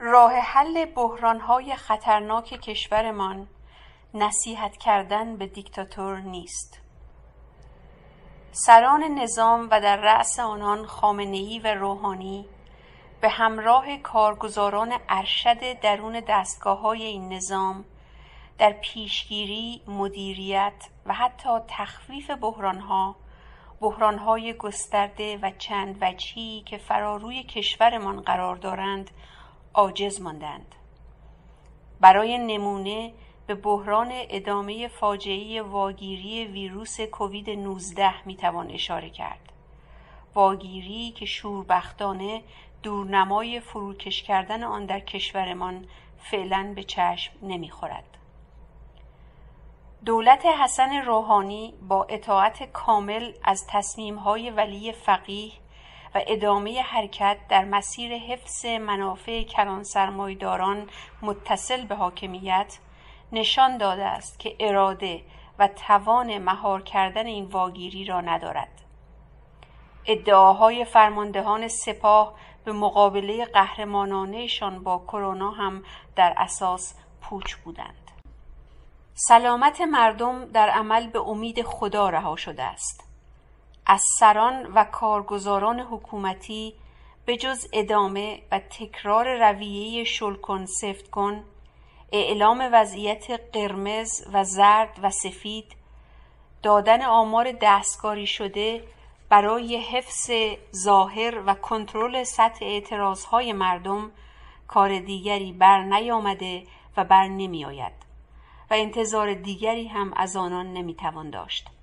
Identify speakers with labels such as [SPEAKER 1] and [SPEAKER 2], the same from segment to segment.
[SPEAKER 1] راه حل بحرانهای خطرناک کشورمان نصیحت کردن به دیکتاتور نیست. سران نظام و در رأس آنان خامنهای و روحانی به همراه کارگزاران ارشد درون دستگاههای این نظام در پیشگیری، مدیریت و حتی تخفیف بحرانها بحرانهای گسترده و چند وجهی که فراروی کشورمان قرار دارند عاجز ماندند. برای نمونه به بحران ادامهی فاجعهی واگیری ویروس کووید نوزده می‌توان اشاره کرد. واگیری که شوربختانه دورنمای فروکش کردن آن در کشورمان فعلا به چشم نمی‌خورد. دولت حسن روحانی با اطاعت کامل از تصمیمهای ولی فقیه و ادامه حرکت در مسیر حفظ منافع کلان متصل به حاکمیت نشان داده است که اراده و توان مهار کردن این واگیری را ندارد. ادعاهای فرماندهان سپاه به مقابله قهرمانانهشان با کرونا هم در اساس پوچ بودند. سلامت مردم در عمل به امید خدا رها شده است. از سران و کارگزاران حکومتی به جز ادامه و تکرار رویهی شل کن سفت کن اعلام وضعیت قرمز و زرد و سفید دادن آمار دستکاری شده برای حفظ ظاهر و کنترل سطح اعتراضهای مردم کار دیگری برنیامده و برنمیآید و انتظار دیگری هم از آنان نمی‌توان داشت.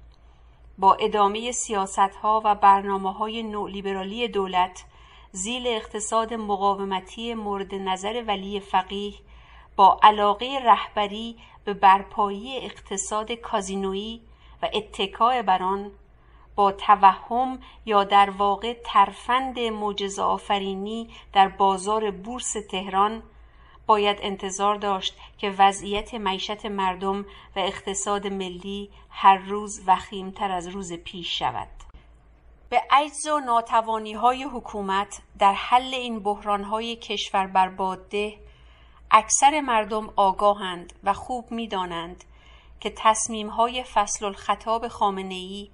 [SPEAKER 1] با ادامه سیاستها و برنامههای نولیبرالی دولت زیل اقتصاد مقاومتی مورد نظر ولی فقیه با علاقه رهبری به برپایی اقتصاد کازینویی و اتکا بر آن با توهم یا در واقع ترفند معجزه آفرینی در بازار بورس تهران باید انتظار داشت که وضعیت معیشت مردم و اقتصاد ملی هر روز وخیمتر از روز پیش شود. به عجز و ناتوانیهای حکومت در حل این بحرانهای کشور بربادده اکثر مردم آگاهند و خوب می‌دانند که تصمیمهای فصل الخطاب خامنهای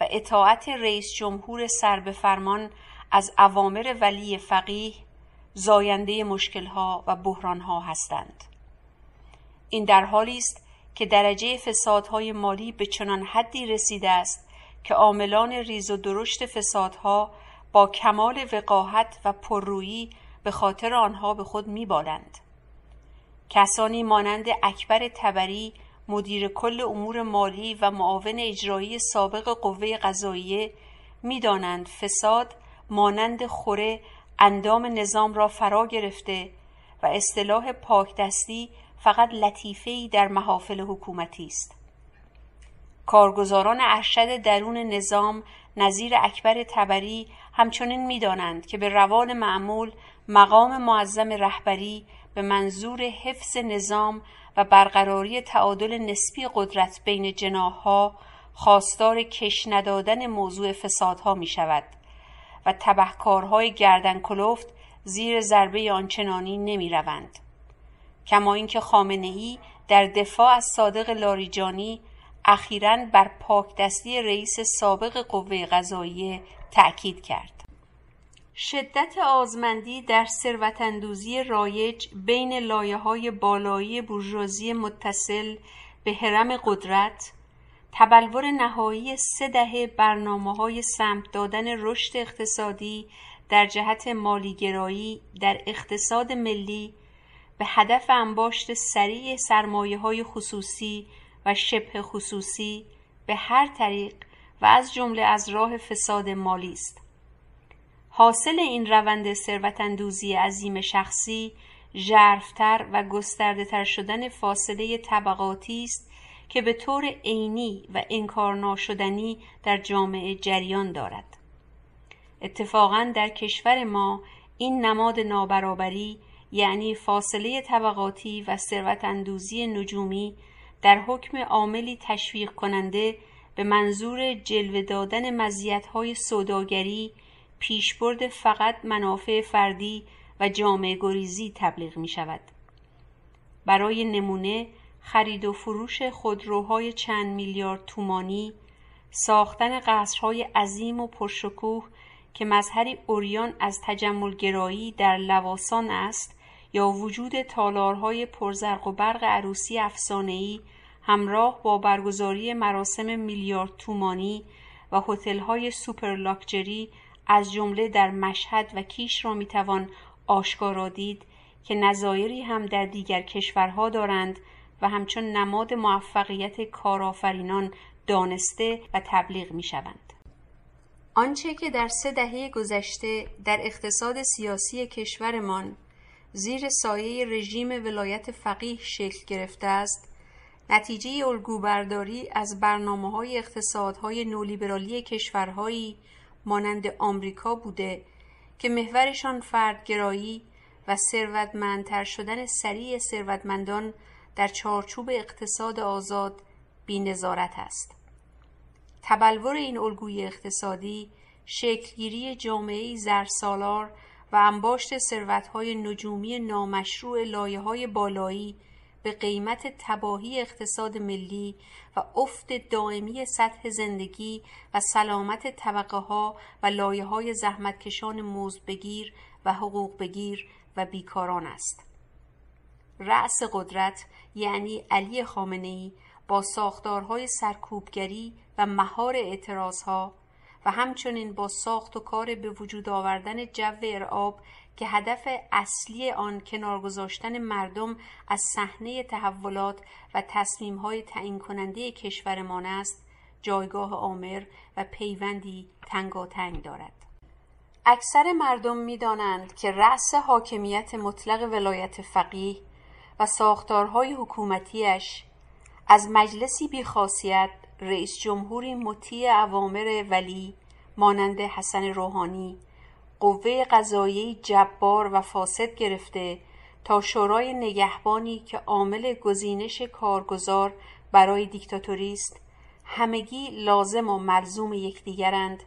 [SPEAKER 1] و اطاعت رئیس جمهور سربهفرمان از اوامر ولی فقیه زاینده مشکلها و بحرانها هستند. این در حالی است که درجه فسادهای مالی به چنان حدی رسیده است که عاملان ریز و درشت فسادها با کمال وقاحت و پررویی به خاطر آنها به خود میبالند. کسانی مانند اکبر تبری مدیر کل امور مالی و معاون اجرایی سابق قوه قضاییه می‌دانند فساد مانند خوره اندام نظام را فرا گرفته و اصطلاح پاکدستی فقط لطیفهای در محافل حکومتی است. کارگزاران ارشد درون نظام نظیر اکبر تبری همچنین می‌دانند که به روال معمول مقام معظم رهبری به منظور حفظ نظام و برقراری تعادل نسبی قدرت بین جناحها خواستار کش ندادن موضوع فسادها می شود و تبهکارهای گردن کلفت زیر ضربه آنچنانی نمی روند. کما اینکه خامنهای در دفاع از صادق لاریجانی اخیرا بر پاکدستی رئیس سابق قوه قضاییه تأکید کرد شدت آزمندی در ثروتاندوزی رایج بین لایه های بالایی بورژوازی متصل به حرم قدرت تبلور نهایی سه دهه برنامههای سمت دادن رشد اقتصادی در جهت مالیگرایی در اقتصاد ملی به هدف انباشت سریع های خصوصی و شبه خصوصی به هر طریق و از جمله از راه فساد مالی است. حاصل این روند ثروتاندوزی عظیم شخصی ژرفتر و گستردهتر شدن فاصله طبقاتی است که به طور عینی و انکار ناشدنی در جامعه جریان دارد اتفاقا در کشور ما این نماد نابرابری یعنی فاصله طبقاتی و ثروتاندوزی نجومی در حکم عاملی تشویق کننده به منظور جلوه دادن مزیت‌های سوداگری پیشبرد فقط منافع فردی و جامعه گریزی تبلیغ می شود. برای نمونه خرید و فروش خودروهای چند میلیارد تومانی ساختن قصرهای عظیم و پرشکوه که مظهری اوریان از تجملگرایی در لواسان است یا وجود تالارهای پرزرق و برق عروسی افسانه‌ای همراه با برگزاری مراسم میلیارد تومانی و هتل‌های سوپر لاکچری از جمله در مشهد و کیش را می‌توان آشکارا دید که نظایری هم در دیگر کشورها دارند و همچون نماد موفقیت کارآفرینان دانسته و تبلیغ می شوند. آنچه که در سه دهه گذشته در اقتصاد سیاسی کشورمان زیر سایه رژیم ولایت فقیه شکل گرفته است نتیجه الگوبرداری از برنامه های اقتصادهای نولیبرالی کشورهایی مانند آمریکا بوده که محورشان فردگرایی و ثروتمندتر شدن سریع ثروتمندان در چارچوب اقتصاد آزاد بینظارت است تبلور این الگوی اقتصادی شکلگیری جامعه زرسالار و انباشت ثروتهای نجومی نامشروع لایه های بالایی به قیمت تباهی اقتصاد ملی و افت دائمی سطح زندگی و سلامت طبقه ها و لایه های زحمتکشان مزد بگیر و حقوق بگیر و بیکاران است. رأس قدرت یعنی علی خامنه ای با ساختارهای سرکوبگری و مهار اعتراضها و همچنین با ساخت و کار به وجود آوردن جو ارعاب که هدف اصلی آن کنار گذاشتن مردم از صحنه تحولات و تصمیمهای تعیین کننده کشورمان است جایگاه آمر و پیوندی تنگاتنگ دارد. اکثر مردم می‌دانند که رأس حاکمیت مطلق ولایت فقیه و ساختارهای حکومتیش از مجلسی بیخاصیت رئیس جمهوری مطیع اوامر ولی مانند حسن روحانی قوه قضایی جبار و فاسد گرفته تا شورای نگهبانی که عامل گزینش کارگزار برای دیکتاتوری است همگی لازم و ملزوم یکدیگرند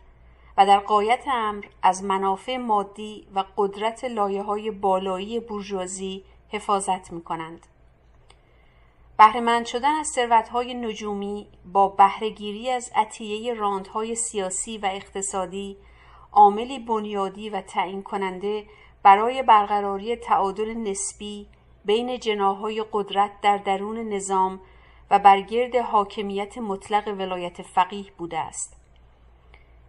[SPEAKER 1] و در قایت امر از منافع مادی و قدرت لایه های بالایی بورژوازی حفاظت می کنند. بهرهمند شدن از ثروتهای نجومی با بهرهگیری از عطیه راندهای سیاسی و اقتصادی عاملی بنیادی و تعیین کننده برای برقراری تعادل نسبی بین جناهای قدرت در درون نظام و برگرد حاکمیت مطلق ولایت فقیه بوده است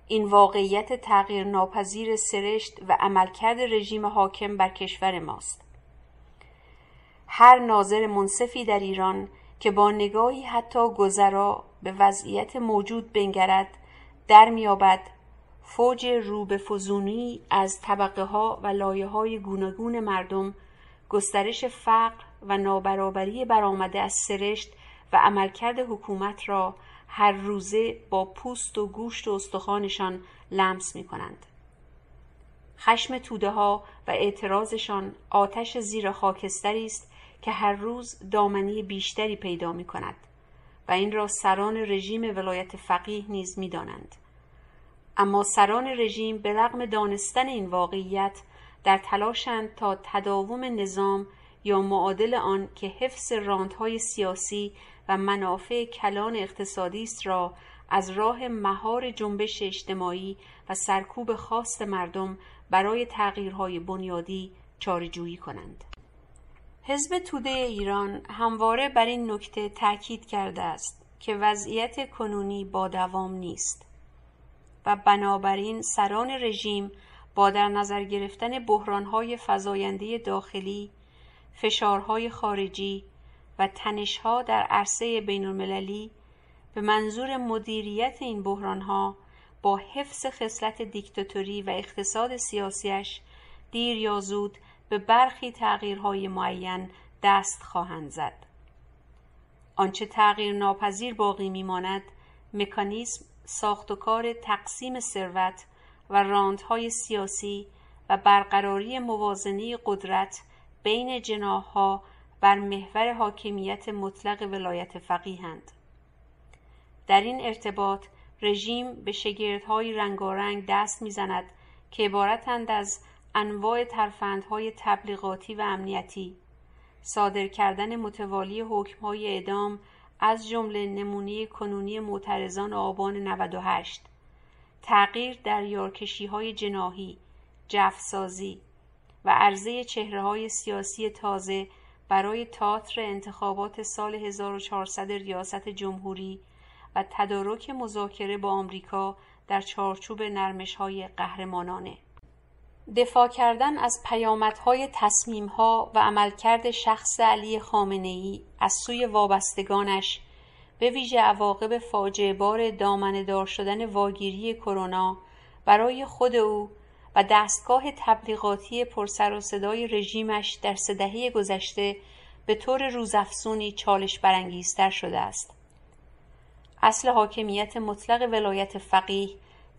[SPEAKER 1] این واقعیت تغییر ناپذیر سرشت و عملکرد رژیم حاکم بر کشور ماست هر ناظر منصفی در ایران که با نگاهی حتی گذرا به وضعیت موجود بنگرد در میابد فوج روبه فزونی از طبقه ها و لایه های گوناگون مردم گسترش فقر و نابرابری برآمده از سرشت و عملکرد حکومت را هر روزه با پوست و گوشت و استخوانشان لمس می کنند. خشم توده ها و اعتراضشان آتش زیر خاکستری است که هر روز دامنی بیشتری پیدا می کند و این را سران رژیم ولایت فقیه نیز می دانند. اما سران رژیم به رغم دانستن این واقعیت در تلاشند تا تداوم نظام یا معادل آن که حفظ راندهای سیاسی و منافع کلان اقتصادی است را از راه مهار جنبش اجتماعی و سرکوب خاص مردم برای تغییرهای بنیادی چارجویی کنند. حزب توده ایران همواره بر این نکته تاکید کرده است که وضعیت کنونی با دوام نیست و بنابراین سران رژیم با در نظر گرفتن بحرانهای فزاینده داخلی، فشارهای خارجی و تنشها در عرصه بین المللی به منظور مدیریت این بحرانها با حفظ خصلت دیکتاتوری و اقتصاد سیاسیش دیر یا زود به برخی تغییرهای معین دست خواهند زد. آنچه تغییر ناپذیر باقی میماند مکانیزم ساخت و کار تقسیم ثروت و راندهای سیاسی و برقراری موازنه قدرت بین جناها بر محور حاکمیت مطلق ولایت فقیهند در این ارتباط رژیم به شگردهای رنگارنگ دست می‌زند که عبارتند از انواع ترفندهای تبلیغاتی و امنیتی. صادر کردن متوالی حکمهای اعدام از جمله نمونه کنونی معترضان آبان 98 تغییر در یارکشیهای جناهی جفسازی و عرضه چهره های سیاسی تازه برای تاتر انتخابات سال 1400 ریاست جمهوری و تدارک مذاکره با آمریکا در چارچوب نرمش های قهرمانانه. دفاع کردن از پیامدهای تصمیمها و عملکرد شخص علی خامنه از سوی وابستگانش به ویژه عواقب فاجعه بار دامنهدار شدن واگیری کرونا برای خود او و دستگاه تبلیغاتی پرسر و صدای رژیمش در سه دهه گذشته به طور روزافزونی چالش برانگیزتر شده است. اصل حاکمیت مطلق ولایت فقیه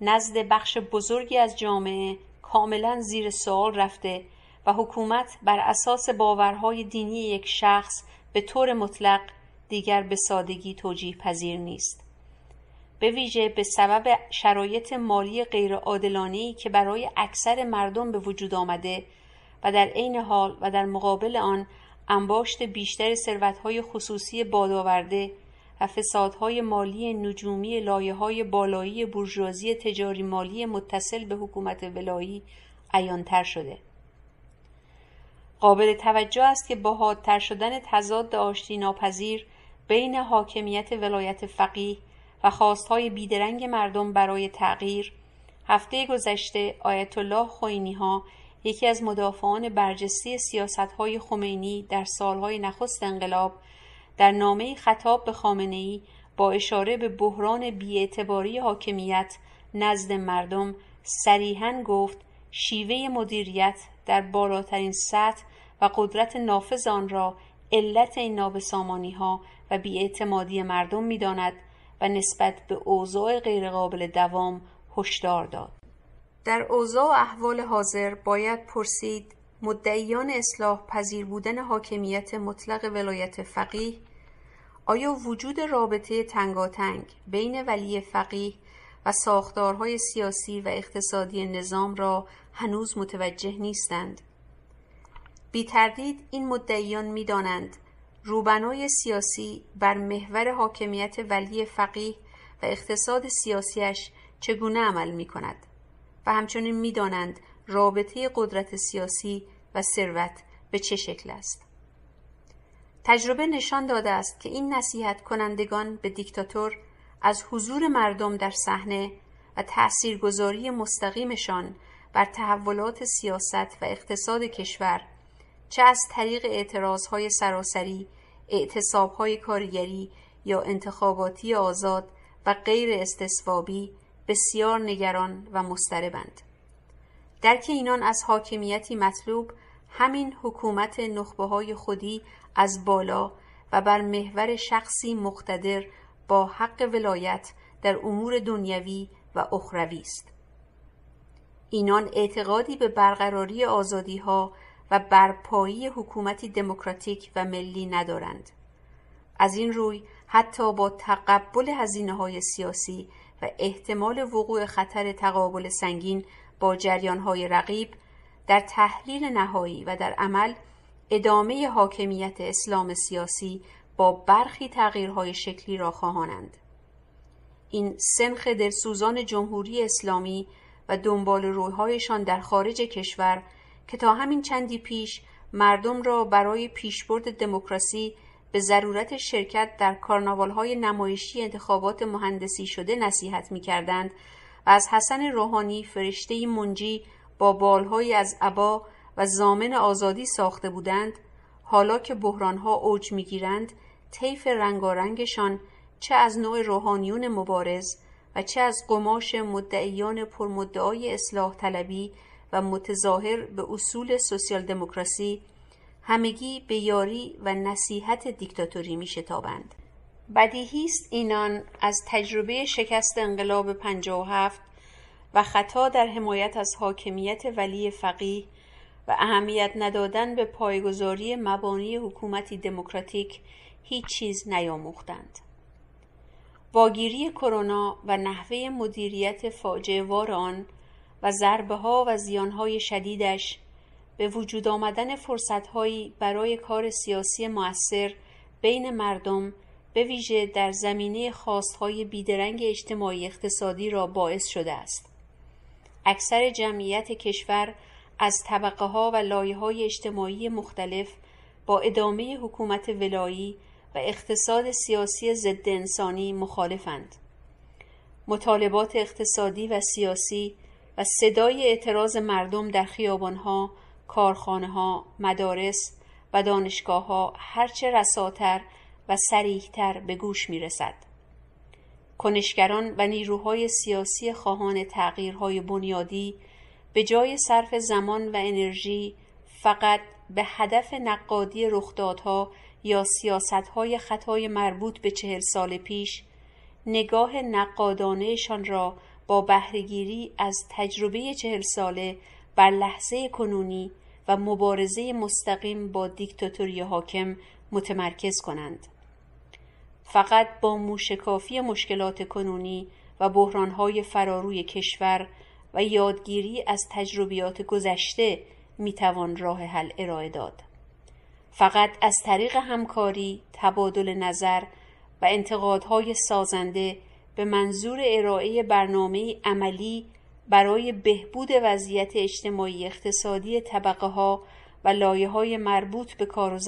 [SPEAKER 1] نزد بخش بزرگی از جامعه کاملا زیر سوال رفته و حکومت بر اساس باورهای دینی یک شخص به طور مطلق دیگر به سادگی توجیه پذیر نیست. به ویژه به سبب شرایط مالی غیرعادلانهای که برای اکثر مردم به وجود آمده و در عین حال و در مقابل آن انباشت بیشتر ثروتهای خصوصی بادآورده و فسادهای مالی نجومی لایه های بالایی بورژوازی تجاری مالی متصل به حکومت ولایی عیانتر شده. قابل توجه است که با حادتر شدن تضاد آشتی ناپذیر بین حاکمیت ولایت فقیه و خواستهای بیدرنگ مردم برای تغییر هفته گذشته آیت الله خوینی ها یکی از مدافعان برجسته سیاست های خمینی در سالهای نخست انقلاب در نامه خطاب به خامنه ای با اشاره به بحران بیاعتباری حاکمیت نزد مردم صریحا گفت شیوه مدیریت در بالاترین سطح و قدرت نافذ آن را علت این نابسامانی ها و بیاعتمادی مردم می‌داند و نسبت به اوضاع غیرقابل دوام هشدار داد. در اوضاع و احوال حاضر باید پرسید مدعیان اصلاح پذیر بودن حاکمیت مطلق ولایت فقیه آیا وجود رابطه تنگاتنگ بین ولی فقیه و ساختارهای سیاسی و اقتصادی نظام را هنوز متوجه نیستند؟ بی تردید این مدعیان می دانند روبنای سیاسی بر محور حاکمیت ولی فقیه و اقتصاد سیاسیش چگونه عمل می کند و همچنین می دانند رابطه قدرت سیاسی و ثروت به چه شکل است؟ تجربه نشان داده است که این نصیحت کنندگان به دیکتاتور از حضور مردم در صحنه و تأثیرگذاری مستقیمشان بر تحولات سیاست و اقتصاد کشور چه از طریق اعتراضهای سراسری، اعتصابهای کارگری یا انتخاباتی آزاد و غیر استصوابی بسیار نگران و مضطربند. درک اینان از حاکمیتی مطلوب همین حکومت نخبه های خودی از بالا و بر محور شخصی مقتدر با حق ولایت در امور دنیوی و اخروی است. اینان اعتقادی به برقراری آزادی ها و برپایی حکومتی دموکراتیک و ملی ندارند. از این روی حتی با تقبل هزینه های سیاسی و احتمال وقوع خطر تقابل سنگین با جریان های رقیب در تحلیل نهایی و در عمل ادامه حاکمیت اسلام سیاسی با برخی تغییرهای شکلی را خواهانند. این سنخ دلسوزان جمهوری اسلامی و دنبال رویهایشان در خارج کشور که تا همین چندی پیش مردم را برای پیشبرد دموکراسی به ضرورت شرکت در کارناوالهای نمایشی انتخابات مهندسی شده نصیحت می کردند و از حسن روحانی فرشته منجی با بالهایی از عبا و زامن آزادی ساخته بودند حالا که بحرانها اوج می‌گیرند طیف رنگارنگشان چه از نوع روحانیون مبارز و چه از قماش مدعیان پرمدعای اصلاح طلبی و متظاهر به اصول سوسیال دموکراسی همگی به یاری و نصیحت دیکتاتوری می شتابند. بدیهی است اینان از تجربه شکست انقلاب 57 و خطا در حمایت از حاکمیت ولی فقیه و اهمیت ندادن به پایگذاری مبانی حکومتی دموکراتیک هیچ چیز نیاموختند. واگیری کرونا و نحوه مدیریت فاجعه وار آن و ضربهها و زیانهای شدیدش به وجود آمدن فرصتهایی برای کار سیاسی مؤثر بین مردم بویژه در زمینه خواستهای بیدرنگ اجتماعی اقتصادی را باعث شده است اکثر جمعیت کشور از طبقهها و لایههای اجتماعی مختلف با ادامه حکومت ولایی و اقتصاد سیاسی ضد انسانی مخالفند. مطالبات اقتصادی و سیاسی و صدای اعتراض مردم در خیابانها، کارخانهها، مدارس و دانشگاهها هرچه رساتر و صریحتر به گوش می‌رسد. کنشگران و نیروهای سیاسی خواهان تغییرهای بنیادی به جای صرف زمان و انرژی فقط به هدف نقادی رخدادها یا سیاستهای خطای مربوط به چهل سال پیش نگاه نقادانهشان را با بهرهگیری از تجربه چهل ساله بر لحظه کنونی و مبارزه مستقیم با دیکتاتوری حاکم متمرکز کنند. فقط با موشکافی مشکلات کنونی و بحرانهای فراروی کشور و یادگیری از تجربیات گذشته می‌توان راه حل ارائه داد. فقط از طریق همکاری تبادل نظر و انتقادهای سازنده به منظور ارائه برنامه عملی برای بهبود وضعیت اجتماعی اقتصادی طبقه ها و لایه های مربوط به کار و